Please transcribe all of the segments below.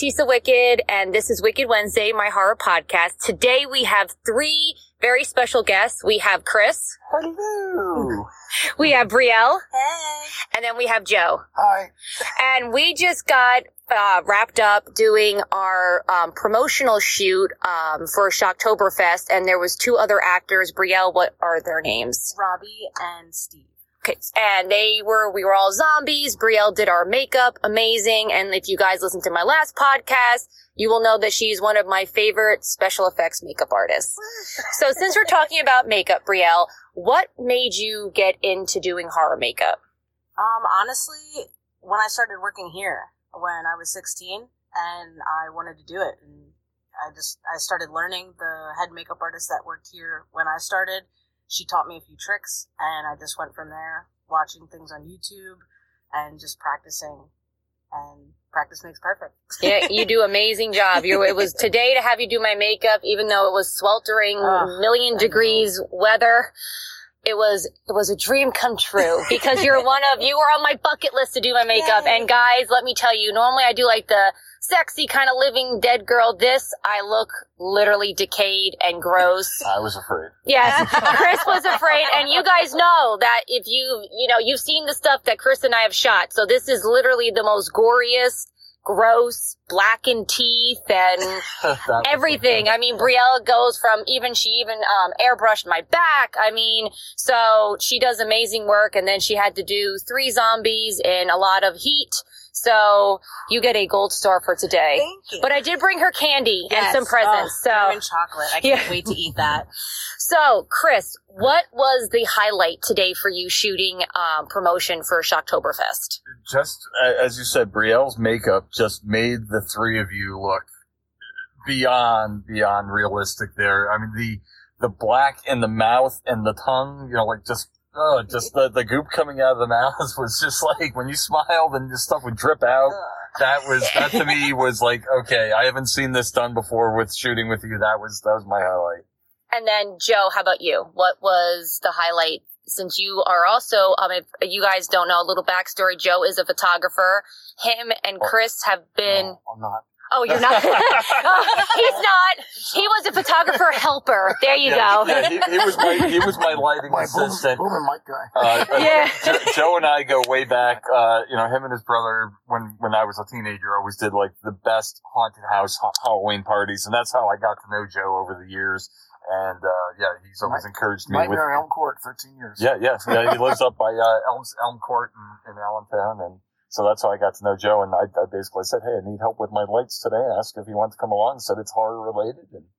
Tisa Wicked, and this is Wicked Wednesday, my horror podcast. Today we have three very special guests. We have Chris, Hello. we have Brielle, Hey. and then we have Joe. Hi. And we just got uh, wrapped up doing our um, promotional shoot um, for Shocktoberfest, and there was two other actors. Brielle, what are their names? Robbie and Steve. Okay, and they were we were all zombies. Brielle did our makeup, amazing. And if you guys listen to my last podcast, you will know that she's one of my favorite special effects makeup artists. so since we're talking about makeup, Brielle, what made you get into doing horror makeup? Um, honestly, when I started working here, when I was 16, and I wanted to do it, and I just I started learning. The head makeup artist that worked here when I started, she taught me a few tricks, and I just went from there, watching things on YouTube, and just practicing. And practice makes perfect. Yeah, you do amazing job. You it was today to have you do my makeup, even though it was sweltering, Ugh, million degrees weather. It was it was a dream come true because you're one of you were on my bucket list to do my makeup. Yay. And guys, let me tell you, normally I do like the sexy kind of living dead girl. This I look literally decayed and gross. I was afraid. Yes, Chris was afraid, and you guys know that if you, you know, you've seen the stuff that Chris and I have shot. So this is literally the most goriest, gross, blackened teeth and everything. I mean, Brielle goes from even she even um, airbrushed my back. I mean, so she does amazing work, and then she had to do three zombies in a lot of heat. So you get a gold star for today. Thank you. But I did bring her candy and some presents. Oh, so lemon chocolate. I can't Yeah. wait to eat that. so, Chris, what was the highlight today for you shooting um, promotion for Shocktoberfest? Just as you said, Brielle's makeup just made the three of you look beyond beyond realistic. There, I mean the the black in the mouth and the tongue. You know, like just. Oh, just the, the goop coming out of the mouth was just like when you smiled and just stuff would drip out. That was that to me was like okay. I haven't seen this done before with shooting with you. That was that was my highlight. And then, Joe, how about you? What was the highlight? Since you are also, um, if you guys don't know a little backstory, Joe is a photographer. Him and Chris have been. No, I'm not. Oh, you're not. Oh, he's not. He was a photographer helper. There you yeah, go. Yeah, he, he was my he was my lighting My assistant. boom and mic guy. Uh, uh, Yeah. Joe, Joe and I go way back. Uh, you know, him and his brother, when when I was a teenager, always did like the best haunted house ha- Halloween parties, and that's how I got to know Joe over the years. And uh, yeah, he's always encouraged me with. Elm Court, 13 years. Yeah, yeah, yeah. He lives up by uh, Elm Elm Court in, in Allentown, and so that's how I got to know Joe. And I, I basically said, "Hey, I need help with my lights today." I asked if he wanted to come along. Said it's horror related, and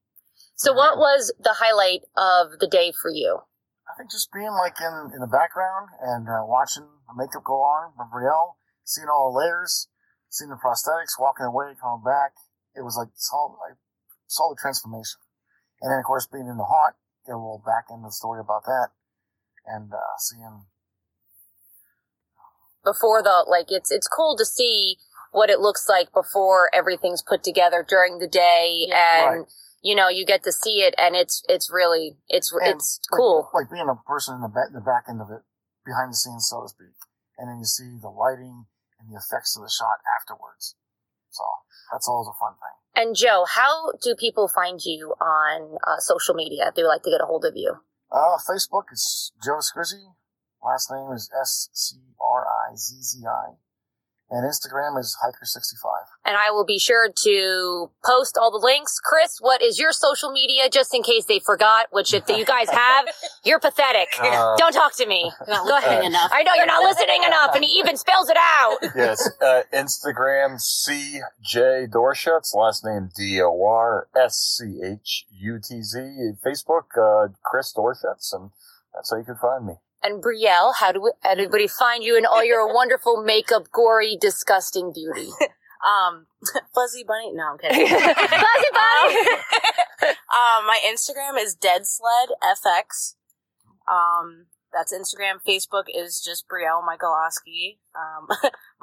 So, what was the highlight of the day for you? I think just being like in, in the background and uh, watching the makeup go on from Brielle, seeing all the layers, seeing the prosthetics, walking away, coming back. It was like saw, I saw the transformation. And then, of course, being in the haunt, get a little back into the story about that. And uh, seeing before the like it's it's cool to see what it looks like before everything's put together during the day and Right. you know you get to see it and it's it's really it's And, it's like- cool Like, being a person in the back, in the back end of it, behind the scenes, so to speak. And then you see the lighting and the effects of the shot afterwards. So that's always a fun thing. and joe how do people find you on uh, social media if they would like to get a hold of you Uh, Facebook is Joe Scrizzi. Last name is S C R I Z Z I. And Instagram is Hiker65. and i will be sure to post all the links chris what is your social media just in case they forgot which if you guys have you're pathetic Uh, don't talk to me You're not Go ahead. listening enough. i know you're not listening enough and he even spells it out yes, uh, Instagram CJ Dorschutz, last name D O R S C H U T Z. Facebook uh, Chris Dorschutz, and that's how you can find me. And Brielle, how do everybody find you in all your wonderful makeup, gory, disgusting beauty? Um, Fuzzy Bunny. No, I'm kidding. Fuzzy Bunny. um, my Instagram is Dead Sled FX. Um, that's Instagram. Facebook is just Brielle Michalowski. Um,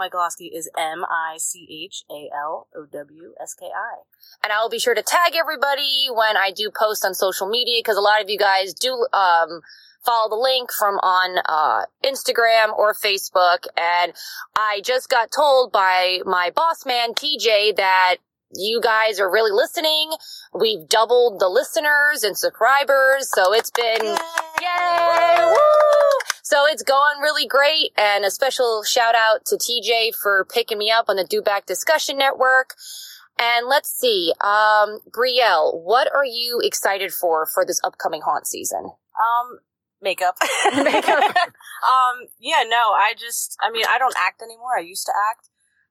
Michalowski is M I C H A L O W S K I. and I will be sure to tag everybody when I do post on social media because a lot of you guys do um, follow the link from on uh, Instagram or Facebook. And I just got told by my boss man TJ that you guys are really listening. We've doubled the listeners and subscribers, so it's been Yay! Woo! So it's going really great, and a special shout out to TJ for picking me up on the Do Back Discussion Network. And let's see, um, Brielle, what are you excited for for this upcoming haunt season? Um, makeup. Makeup. um, yeah, no, I just, I mean, I don't act anymore. I used to act.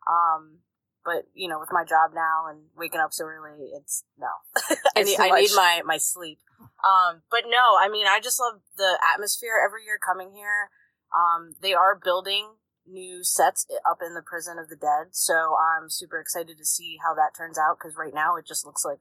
Um, but you know, with my job now and waking up so early, it's no. I need, I need my my sleep. Um, but no, I mean, I just love the atmosphere every year coming here. Um, they are building new sets up in the prison of the dead, so I'm super excited to see how that turns out. Because right now, it just looks like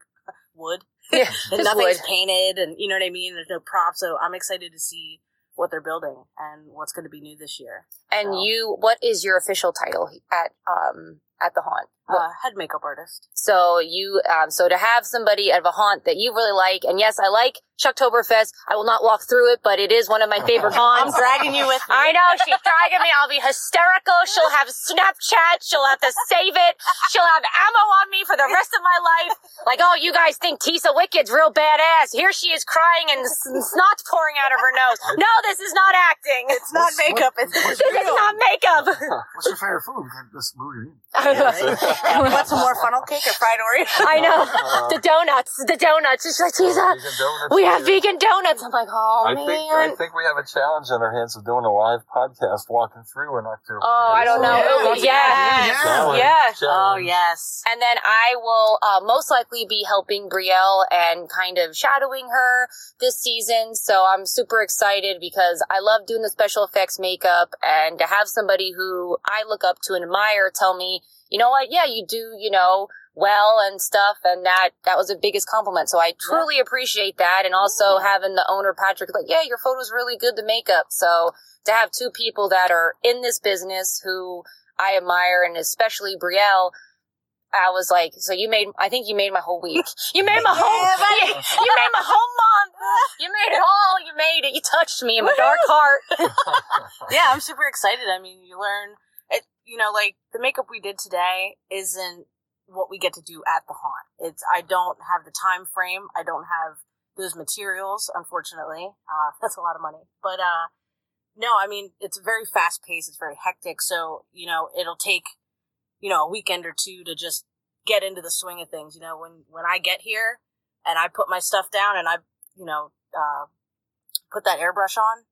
wood Yeah, and nothing's wood. painted, and you know what I mean. There's no props, so I'm excited to see what they're building and what's going to be new this year. And So- you, what is your official title at um at the haunt? What- Uh, head makeup artist. So you, um, so to have somebody at a haunt that you really like, and yes, I like Shocktoberfest. I will not walk through it, but it is one of my favorite haunts. I'm dragging you with me. I know she's dragging me. I'll be hysterical. She'll have Snapchat. She'll have to save it. She'll have ammo on me for the rest of my life. Like, oh, you guys think Tisa Wicked's real badass? Here she is crying and snot pouring out of her nose. No, this is not acting. It's not What's- makeup. what- It's what's This is not makeup. What's your favorite food? We can just move you. Want some more funnel cake or fried Oreo? I know. The donuts. The donuts. She's like, Tisa, Vegan we have here. vegan donuts. I'm like, oh, I man. think I think we have a challenge on our hands of doing a live podcast walking through in October. Oh, I don't know. Yeah, Oh, yeah. yeah. Challenge, Oh yes. And then I will uh, most likely be helping Brielle and kind of shadowing her this season. So I'm super excited because I love doing the special effects makeup and to have somebody who I look up to and admire tell me, you know what? Yeah, you do, you know, well and stuff. And that, that was the biggest compliment. So I truly appreciate that. And also having the owner, Patrick, like, yeah, your photo's really good, the makeup. So to have two people that are in this business who I admire and especially Brielle, I was like, so you made, I think you made my whole week. You made my whole, you, you made my whole month. You made it all. You made it. You touched me in my dark heart. Yeah, I'm super excited. I mean, you learn. You know, like the makeup we did today isn't what we get to do at the haunt. It's I don't have the time frame. I don't have those materials, unfortunately. Uh, that's a lot of money. But uh, no, I mean it's very fast paced. It's very hectic. So you know, it'll take you know a weekend or two to just get into the swing of things. You know, when when I get here and I put my stuff down and I you know uh, put that airbrush on,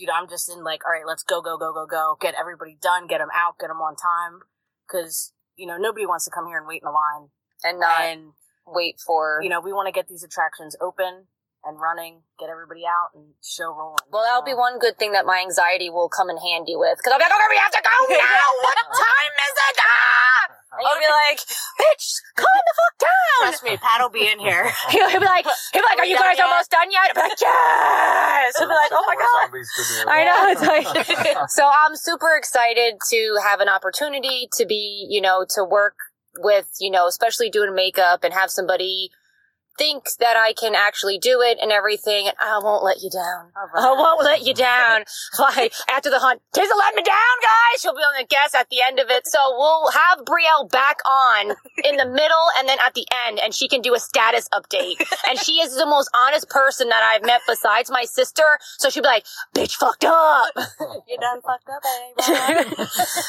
dude, I'm just in like, all right, let's go, go, go, go, go, get everybody done, get them out, get them on time, because you know nobody wants to come here and wait in a line, And not and wait for, you know we want to get these attractions open and running, get everybody out and show rolling. well, that'll be one good thing that my anxiety will come in handy with. Cause I'll be like, okay, we have to go now. What time is it? Ah! And you'll be like, bitch, calm the fuck down. Trust me, Pat will be in here. He'll, he'll be like, he'll be like, are you guys yet? almost done yet? I'll be like, yes. He'll be like, oh my god. zombies to do. I know. It's like, so I'm super excited to have an opportunity to be, you know, to work with, you know, especially doing makeup and have somebody think that I can actually do it and everything. And I won't let you down. All I won't let you down. Like after the hunt, Tisa let me down, guys. She'll be on the guest at the end of it. So we'll have Brielle back on in the middle and then at the end, and she can do a status update. And she is the most honest person that I've met besides my sister. So she'll be like, "Bitch, fucked up." You done fucked up, eh?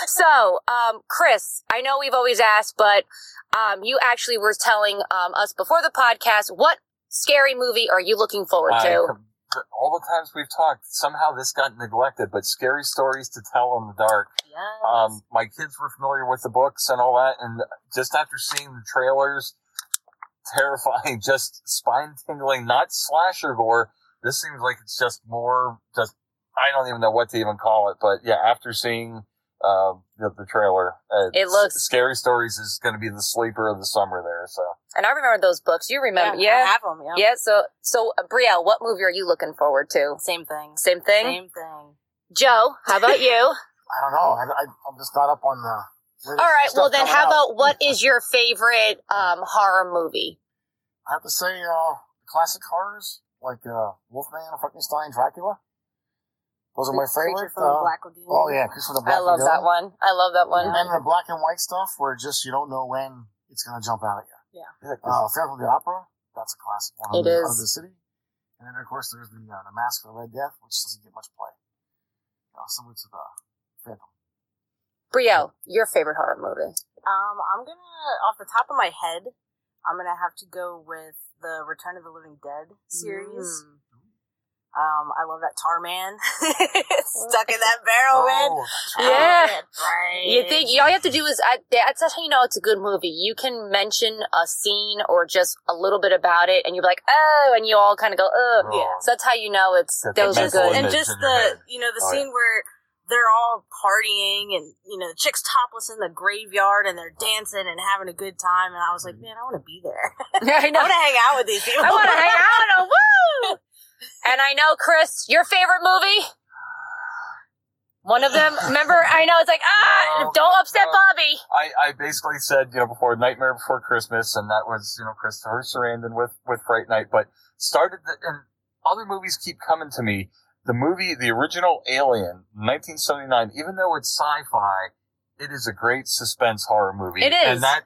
so, um, Chris, I know we've always asked, but um, you actually were telling um, us before the podcast what scary movie are you looking forward I- to? all the times we've talked, somehow this got neglected, but scary stories to tell in the dark. yes. Um, my kids were familiar with the books and all that, and just after seeing the trailers, terrifying, just spine tingling, not slasher gore. This seems like it's just more just, I don't even know what to even call it, but yeah, after seeing uh, the, the trailer. Uh, It looks- Scary Stories is going to be the sleeper of the summer there. So And I remember those books. You remember? I Yeah. have them. Yeah. Yeah. So, so uh, Brielle, what movie are you looking forward to? Same thing. Same thing. Same thing. Joe, how about you? I don't know. I, I, I'm just not up on the. All right. Well, then, how out. about what is your favorite um, horror movie? I have to say, uh, classic horrors like uh, Wolfman, Frankenstein, Dracula. Those are my Creature favorite. from the Uh, Black Lagoon. oh yeah, Creature from the Black I love Lagoon. that one. I love that one. And the black and white stuff, where just you don't know when it's gonna jump out at you. yeah, 'cause Uh, Phantom of the Opera, that's a classic one. It Under- is. The City. And then of course there's the uh, the Mask of the Red Death, which doesn't get much play. Uh, similar to the Phantom. Brielle, your favorite horror movie? Um, I'm gonna, off the top of my head, I'm gonna have to go with the Return of the Living Dead series. Mm. Um, I love that tar man stuck in that barrel, man. Oh, that's right. Yeah. right. You think you all you have to do is I, that's that's how you know it's a good movie. You can mention a scene or just a little bit about it, and you're like, oh, and you all kind of go, oh. Yeah. So that's how you know it's Get those are good. and just the you know the Oh, scene where they're all partying and you know the chick's topless in the graveyard and they're dancing and having a good time and I was like man I want to be there I I know. want to hang out with these people I want to hang out. And woo! And I know, Chris, your favorite movie. One of them. Remember, I know it's like ah, No, don't upset no. Bobby. I, I basically said, you know, before Nightmare Before Christmas, and that was, you know, Christopher Sarandon with, with Fright Night, but started, the, and other movies keep coming to me. The movie, the original Alien, 1979, even though it's sci-fi, it is a great suspense horror movie. It is. And that,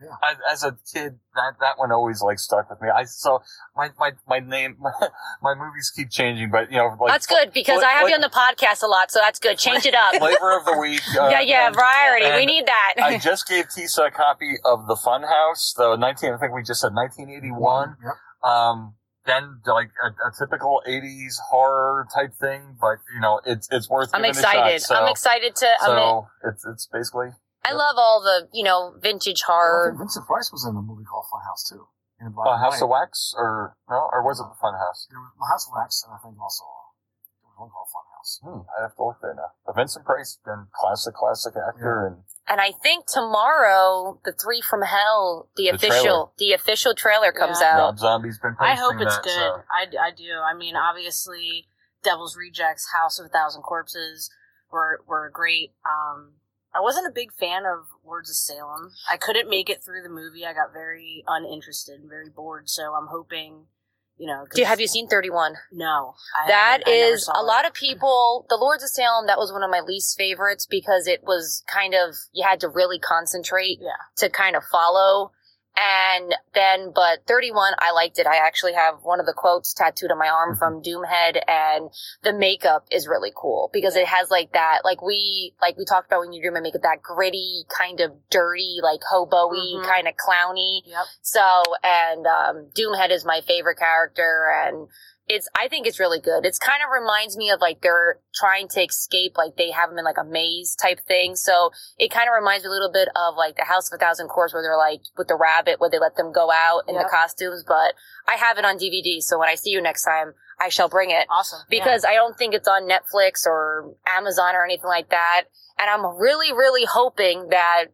Yeah. as, as a kid, that, that one always like stuck with me. I, so my, my, my name, my, movies keep changing, but you know, like. that's good because like- I have you on the podcast a lot, so that's good. Change it up. Flavor of the week. uh, yeah, yeah, and- variety. we need that. I just gave Tisa a copy of the Funhouse, the 19, I think we just said 1981. Yep. Um, then like a, a typical 80s horror type thing, but you know, it's, it's worth. I'm excited. a shot. So, I'm excited to. I'm So it's, it's basically, I love all the you know vintage I horror. think Vincent Price was in a movie called Funhouse too. In a uh, House of Wax or, no, or was it the Funhouse? There was House of Wax, and I think also there was one called Funhouse. Hmm, I have to look there now. But Vincent Price, then classic, classic actor and And I think tomorrow, the Three from Hell, the, The official, trailer. the official trailer comes Yeah. out. Rob Zombie's been I hope it's that, good so- I, I do I mean obviously Devil's Rejects House of a Thousand Corpses were were great um I wasn't a big fan of Lords of Salem. I couldn't make it through the movie. I got very uninterested and very bored. So I'm hoping, you know. Do you, have you seen 31? No, I That haven't. I never saw a it. lot of people. The Lords of Salem. That was one of my least favorites because it was kind of you had to really concentrate Yeah. to kind of follow. And then, but 31, I liked it. I actually have one of the quotes tattooed on my arm from Doomhead, and the makeup is really cool because it has like that, like we, like we talked about when you dream my makeup, that gritty, kind of dirty, like hobo-y, Mhm. kind of clowny. Yep. So, and um, Doomhead is my favorite character, and it's I think it's really good. It's kind of reminds me of like they're trying to escape, like they have them in like a maze type thing. So it kind of reminds me a little bit of like the House of a Thousand Corpses, where they're like with the rabbit, where they let them go out in the costumes. But I have it on DVD, so when I see you next time, I shall bring it Awesome. Yeah. because I don't think it's on Netflix or Amazon or anything like that. And I'm really, really hoping that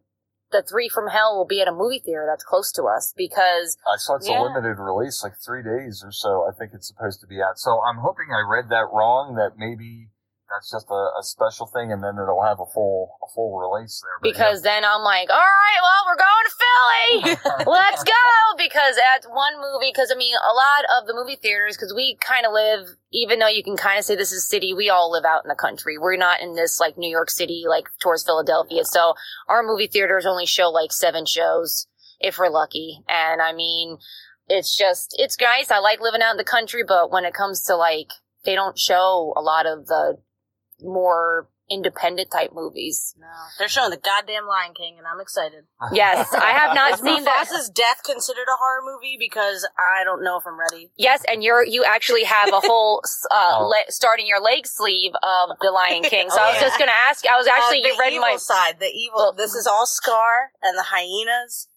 the Three from Hell will be at a movie theater that's close to us because uh, I saw it's Yeah. a limited release, like three days or so. I think it's supposed to be out. So I'm hoping I read that wrong. That maybe that's just a, a special thing, and then it'll have a full a full release there. But, because then I'm like, all right, well, we're going to Philly. Let's go because that's one movie. Because I mean, a lot of the movie theaters, because we kind of live, even though you can kind of say this is city, we all live out in the country. We're not in this like New York City, like towards Philadelphia. So our movie theaters only show like seven shows if we're lucky. And I mean, it's just it's nice. I like living out in the country, but when it comes to like, they don't show a lot of the more independent type movies. no, they're showing the goddamn Lion King, and I'm excited. Yes, I have not Is seen that. Mufasa's death considered a horror movie? Because I don't know if I'm ready. Yes, and you're you actually have a whole uh, Oh. le- starting your leg sleeve of the Lion King. So Oh, I was yeah. just going to ask. I was actually Uh, you read evil my side. The evil. Well- this is all Scar and the hyenas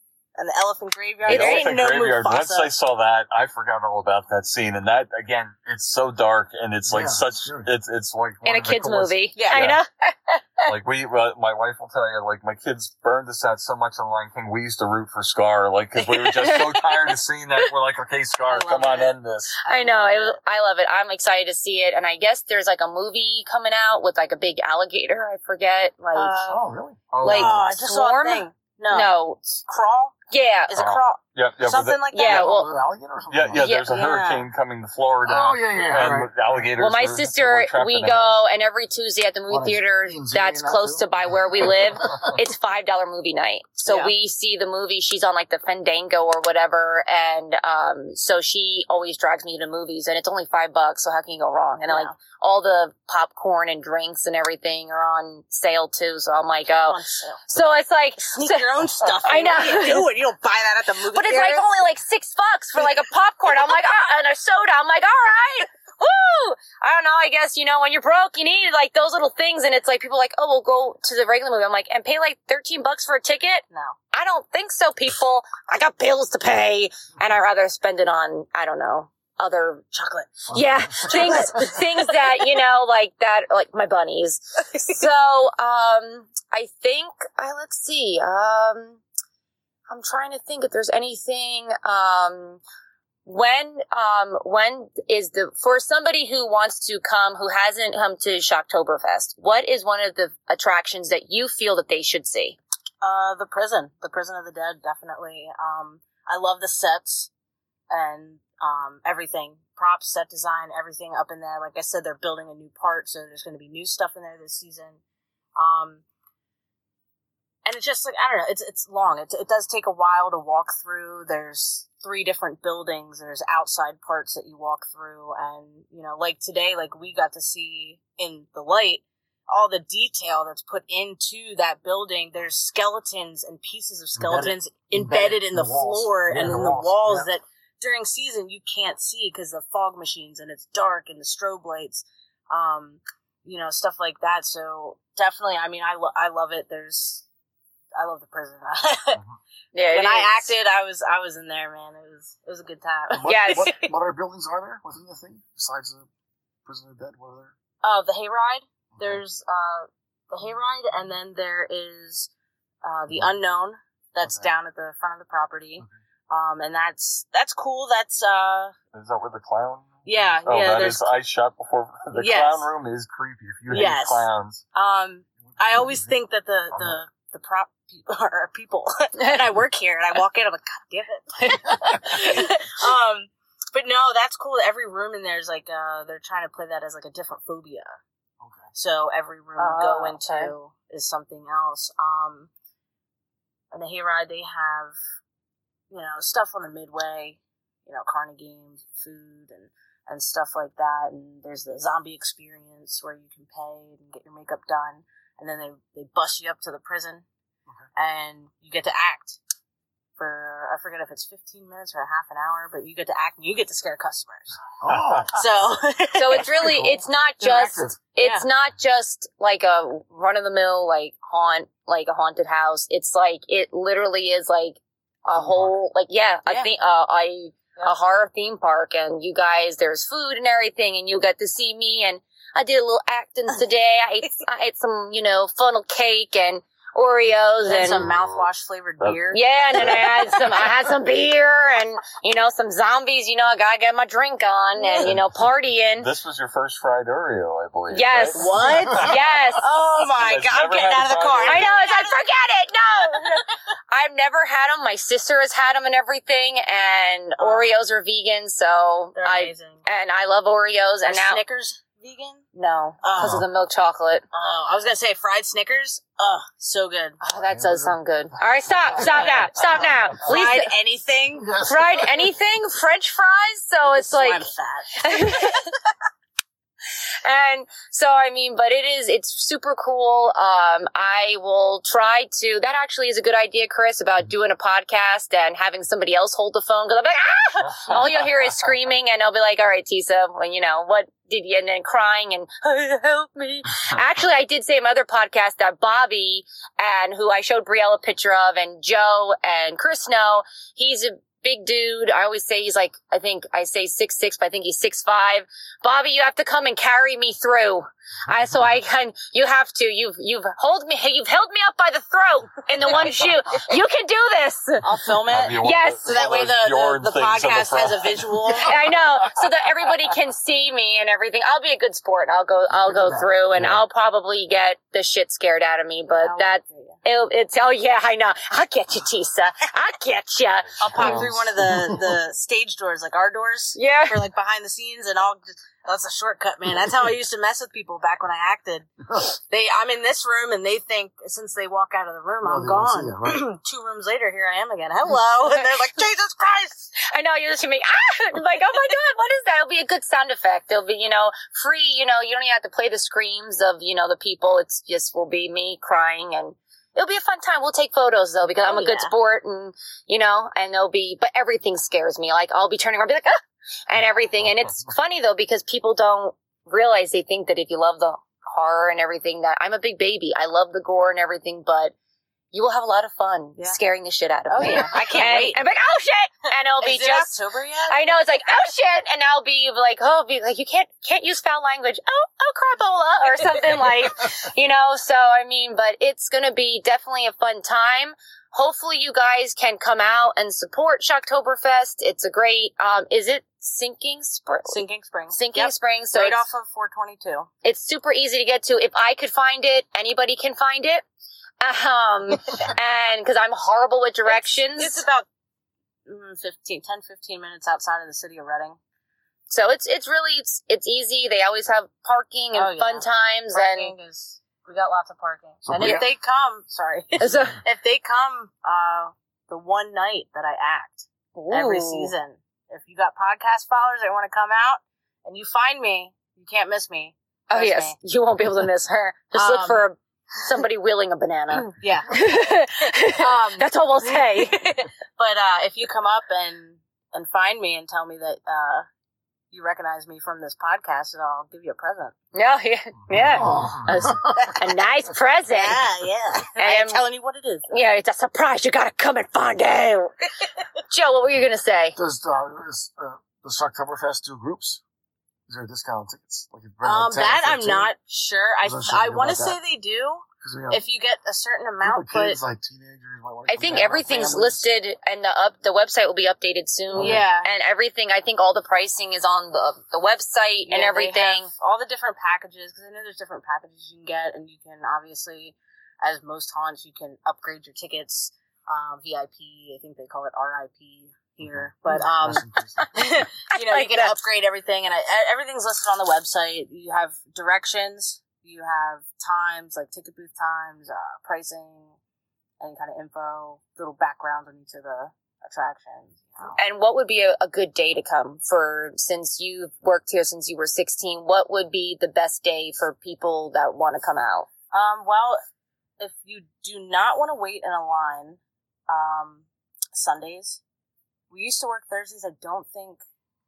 and the elephant graveyard. It's there Elephant ain't no Graveyard. Once I saw that, I forgot all about that scene. And that again, it's so dark and it's like Yeah, such. sure. It's it's like In a kids coolest- movie. Yeah. I know. Like we, uh, my wife will tell you, like my kids burned us out so much on Lion King. We used to root for Scar, like because we were just so tired of seeing that. We're like, okay, Scar, come love on, it. end this. I know. love It, was- I love it. I'm excited to see it. And I guess there's like a movie coming out with like a big alligator. I forget. Like, Uh, Oh, really? Oh, Like, oh, I just saw a thing. No. no. Crawl? Yeah. Is it Oh. crawl? yeah, yeah, Something the- like that? Yeah, well- alligator or something? yeah, yeah. Yeah. There's a Yeah. hurricane coming to Florida. Oh, yeah, yeah. and right. alligators. Well, my were- sister, we in a go, and every Tuesday at the movie What, is theater that's close too? to by where we live, it's five dollar movie night. So Yeah. we see the movie. She's on like the Fandango or whatever, and um, so she always drags me to movies, and it's only five bucks. So how can you go wrong? And Yeah. like all the popcorn and drinks and everything are on sale too. So I'm like, oh, so it's like, Sneak so- your own stuff. I in. know. What are you don't buy that at the movie but it's like only like six bucks for like a popcorn. I'm like, ah, and a soda. I'm like, all right. Woo! I don't know. I guess, you know, when you're broke, you need like those little things. And it's like people like, oh, we'll go to the regular movie. I'm like, and pay like 13 bucks for a ticket? No. I don't think so, people. I got bills to pay and I'd rather spend it on, I don't know, other Chocolate. yeah, things things that you know, like that, like my bunnies. So, um, I think uh, let's see. Um, I'm trying to think if there's anything. Um, when um when is the for somebody who wants to come who hasn't come to Shocktoberfest, what is one of the attractions that you feel that they should see? Uh, the prison, the prison of the dead, definitely. Um, I love the sets and um everything, props, set design, everything up in there. Like I said, they're building a new part, so there's going to be new stuff in there this season. Um, and it's just like I don't know, it's it's long. It it does take a while to walk through. There's three different buildings. There's outside parts that you walk through, and you know, like today, like we got to see in the light all the detail that's put into that building. There's skeletons and pieces of skeletons embedded, embedded in the, walls. floor Yeah, and in the walls, walls yeah. that during season you can't see because the fog machines and it's dark and the strobe lights. Um, you know, stuff like that. So definitely, I mean, I, lo- I love it. There's, I love the prison. Yeah, when I acted, I was, I was in there, man. It was, it was a good time. What, Yes. What, what other buildings are there within the thing besides the prison of the dead? What are there? Uh, the hayride. There's uh the hayride, and then there is uh the unknown that's Okay. down at the front of the property. Okay. Um, and that's that's cool. That's uh Is that where the clown? yeah Oh, yeah. that There's is. I shot before. The Yes. clown room is creepy. If you hate Yes. clowns, um. I always think that the the the prop people are people, and I work here, and I walk in, I'm like, God damn it. um, but no, that's cool. Every room in there is like uh, they're trying to play that as like a different phobia. Okay. So every room you go Oh, into okay. is something else. Um, on the hayride, they have you know stuff on the midway, you know, Carnegie games, food, and and stuff like that. And there's the zombie experience where you can pay and get your makeup done, and then they they bus you up to the prison, and you get to act for I forget if it's 15 minutes or a half an hour, but you get to act and you get to scare customers. Oh, So So it's really, cool. it's not just, interactive. it's not just like a run of the mill like haunt like a haunted house it's like it literally is like a Theme whole like yeah a Yeah. theme uh, a, Yeah. a horror theme park and you guys there's food and everything and you got to see me and i did a little acting today i ate i ate some you know funnel cake and oreos and and some mouthwash flavored Uh, beer. yeah, and then I had some, I had some beer and, you know, some zombies, you know, I gotta get my drink on and, you know, partying. this was your first fried Oreo, I believe. Yes. right? What? Yes. Oh my god! I'm getting out of the car. Oreo? I know. It's like, forget it. No. I've never had them. My sister has had them and everything. And Oh. Oreos are vegan. So They're I, amazing. and I love Oreos. And Are now, Snickers vegan? no, because Oh. of the milk chocolate. Oh, I was gonna say fried Snickers. Oh, so good. Oh, that does sound good. All right. Stop. Stop now. Stop now. At least Fried anything. Fried anything, French fries. So it's This like, I'm fat. and so I mean, but it is it's super cool. Um, I will try to. That actually is a good idea, Chris, about doing a podcast and having somebody else hold the phone because I'm like, ah! all you'll hear is screaming, and I'll be like, all right, Tisa, well, you know what did you? And then crying and help me. Actually, I did say in my other podcast that Bobby and who I showed Brielle a picture of, and Joe and Chris know he's a big dude. I always say he's like, I think I say six six, but I think he's six five. Bobby, you have to come and carry me through. I so I can. You have to. You've you've hold me. You've held me up by the throat in the one shoe. You can do this. I'll film it. you- Yes. So that way the, the, the things on the podcast has a visual. I know, so that everybody can see me and everything. I'll be a good sport. I'll go. I'll go through, and Yeah. I'll probably get the shit scared out of me. But I'll that do ya. it, it's oh yeah, I know. I'll get you, Tisa. I'll get you. I'll pop Yeah. through one of the, the stage doors, like our doors, Yeah. for like behind the scenes, and I'll just. That's a shortcut, man. That's how I used to mess with people back when I acted. They, I'm in this room, and they think since they walk out of the room, Oh, I'm they won't see gone. you, right. Two rooms later, here I am again. Hello, and they're like, Jesus Christ! I know you're just gonna be ah, I'm like oh my god, what is that? It'll be a good sound effect. It'll be you know free. You know you don't even have to play the screams of you know the people. It's just will be me crying and. It'll be a fun time. We'll take photos though because I'm Oh, a good yeah. sport and you know and there'll be but everything scares me. Like I'll be turning around be like ah and everything and it's funny though because people don't realize they think that if you love the horror and everything that I'm a big baby. I love the gore and everything, but you will have a lot of fun Yeah. scaring the shit out of Oh, me. yeah. I can't wait. I'm like, oh shit, and it'll be Is it just October yet? I know it's like oh shit, and I'll be like oh be like you can't can't use foul language oh oh carabola or something like you know. So I mean, but it's gonna be definitely a fun time. Hopefully, you guys can come out and support Shocktoberfest. It's a great. Um, is it Sinking Spring? Sinking Spring. Sinking Yep. Spring. So right off of 422. it's super easy to get to. If I could find it, anybody can find it. Um, and because I'm horrible with directions. It's, it's about mm, 15, 10, 15 minutes outside of the city of Reading. So it's it's really it's it's easy. They always have parking and Oh, yeah. fun times Parking is we got lots of parking. So and we if got- they come, sorry, so, if they come, uh, the one night that I act every season, if you got podcast followers that want to come out and you find me, you can't miss me. Oh yes, me. you won't be able to miss her. Just look Um, for somebody wheeling a banana. Yeah. Um, That's all we'll say. but uh, if you come up and and find me and tell me that uh, you recognize me from this podcast, I'll give you a present. No, yeah, yeah. Oh. A, a nice present. Yeah, yeah. I And- am telling you what it is. Yeah, it's a surprise. You gotta come and find out. Joe, what were you gonna say? Does uh, is, uh, does Shocktoberfest do groups? Is there a discount on tickets? Like if you Um, like 10 or that I'm not sure. I sure I want to that. say they do. we have if you get a certain people, amount, but kids, like teenagers. might wanna I think everything's listed, and the up the website will be updated soon. yeah. and everything. I think all the pricing is on the the website and Yeah, they everything. have all the different packages because I know there's different packages you can get, and you can obviously, as most haunts, you can upgrade your tickets. Um, VIP, I think they call it RIP here, but um, Rest in peace. you know, like you can that. upgrade everything, and I, everything's listed on the website. You have directions, you have times, like ticket booth times, uh, pricing, any kind of info, little background on each of the attractions. And what would be a, a good day to come for since you've worked here since you were 16? What would be the best day for people that want to come out? Um, well, if you do not want to wait in a line, um, Sundays. We used to work Thursdays. I don't think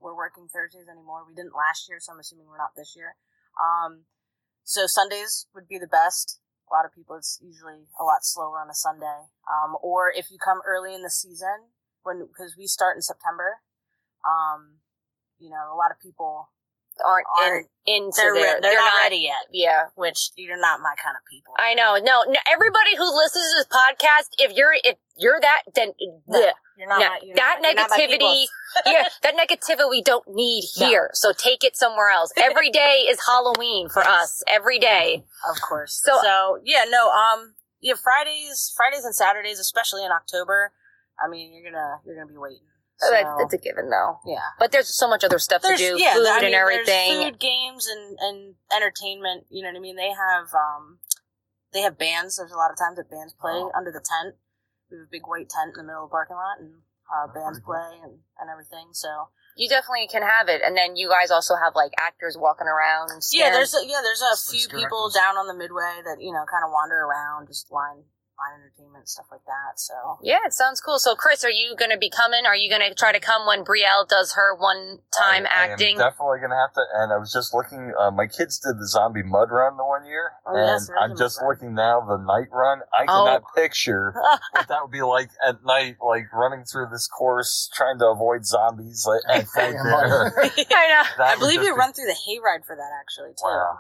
we're working Thursdays anymore. We didn't last year, so I'm assuming we're not this year. Um, so Sundays would be the best. A lot of people, it's usually a lot slower on a Sunday. Um, or if you come early in the season, when because we start in September, um, you know, a lot of people Aren't, Aren't- in, into they're their, re- they're, not, ready yet. Yeah. Which you're not my kind of people. I know. No, no, everybody who listens to this podcast, if you're if you're that, then bleh. You're not No, my, you're that not, not negativity, yeah, that negativity we don't need No. here. So take it somewhere else. Every day is Halloween for us. Every day. Of course. So- So, yeah, no, um yeah, Fridays Fridays and Saturdays, especially in October, I mean you're gonna you're gonna be waiting. So, That- That's a given, though. yeah. But there's so much other stuff There's to do, yeah, food I and mean, there's everything. food, games and, and entertainment, you know what I mean? They have um they have bands. There's a lot of times that bands play Oh. under the tent. We have a big white tent in the middle of the parking lot and uh, bands play and, and everything. So You definitely can have it, and then you guys also have like actors walking around. yeah, there's a, yeah there's a Just few scare people down on the midway that you know kind of wander around, just line line entertainment stuff like that. So Yeah, it sounds cool. So, Chris, are you going to be coming? Are you going to try to come when Brielle does her one time I- I am acting? definitely gonna have to. And I was just looking. Uh, my kids did the zombie mud run the one year, Oh, and yes, there is a I'm just run. looking now the night run. I Oh. cannot picture what that would be like at night, like running through this course trying to avoid zombies like, at night Yeah, there. I know. That I believe just you be- run through the hayride for that actually too. Wow.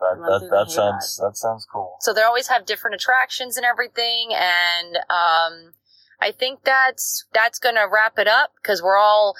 That that, that sounds that sounds cool. So they always have different attractions and everything, and um, I think that's that's gonna wrap it up because we're all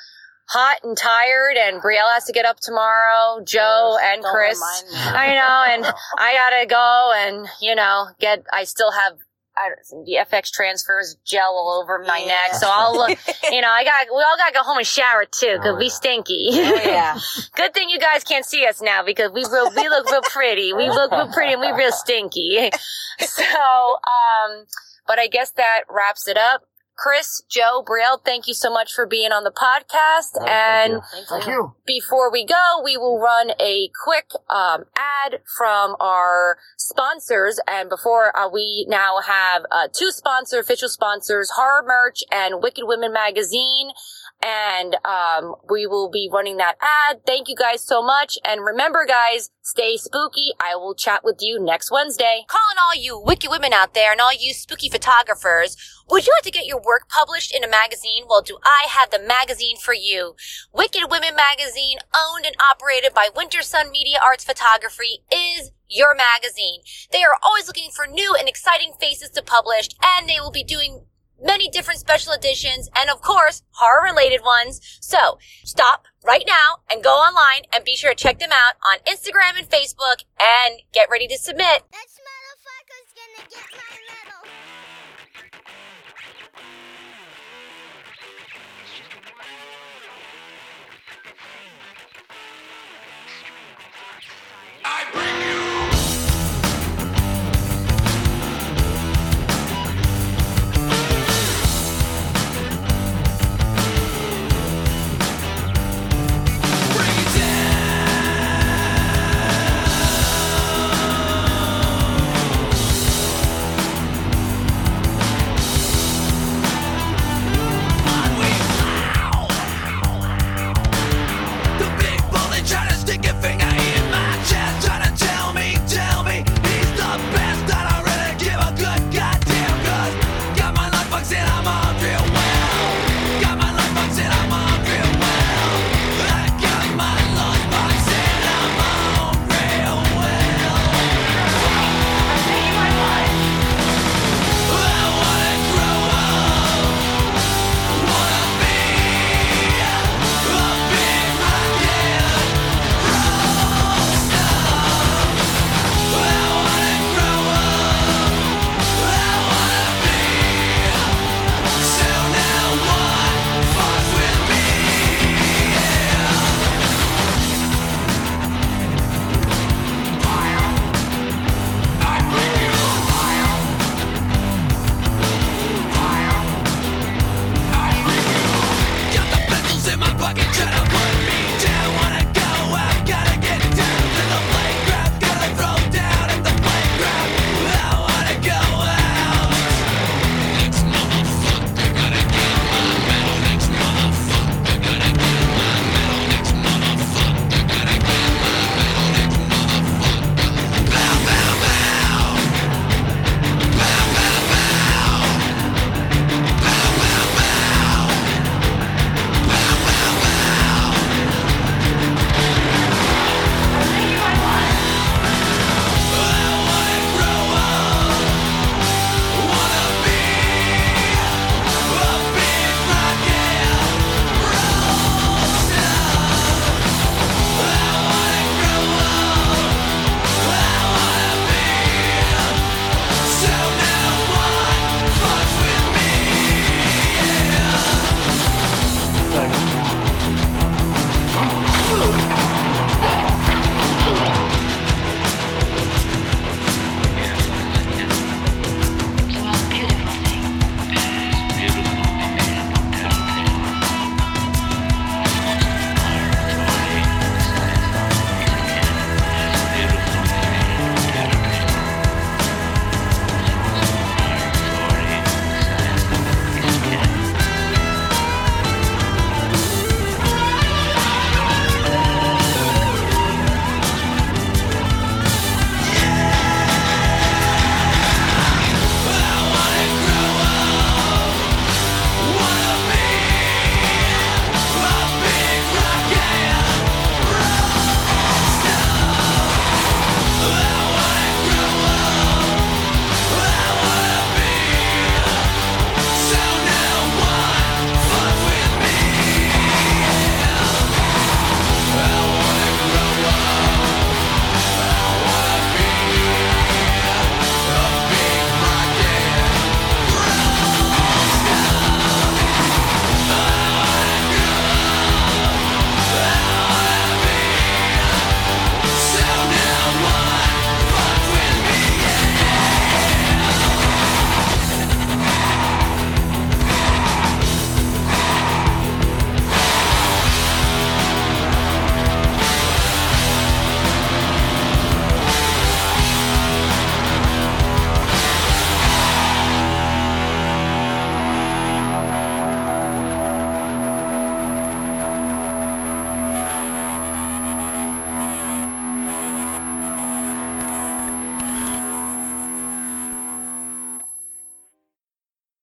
hot and tired, and Brielle has to get up tomorrow. Joe Yes, and Chris. I know, and I gotta go and you know get. I still have. I, the FX transfers gel all over my Yeah. neck, so I'll look. You know, I got. We all gotta go home and shower too, cause Oh, we stinky. Oh, yeah. Good thing you guys can't see us now because we real, we look real pretty. We look real pretty and we real stinky. So, um, but I guess that wraps it up. Chris, Joe, Brielle, thank you so much for being on the podcast. Oh, thank and you. Thank, Thank you. you. before we go, we will run a quick um, ad from our sponsors. And before uh, we now have uh, two sponsor, official sponsors, Horror Merch and Wicked Women Magazine. And um, we will be running that ad. Thank you guys so much. And remember, guys, stay spooky. I will chat with you next Wednesday. Calling all you wicked women out there and all you spooky photographers. Would you like to get your work published in a magazine? Well, do I have the magazine for you? Wicked Women Magazine, owned and operated by Winter Sun Media Arts Photography, is your magazine. They are always looking for new and exciting faces to publish, and they will be doing many different special editions and of course horror related ones. So stop right now and go online and be sure to check them out on Instagram and Facebook and get ready to submit. This motherfucker's gonna get my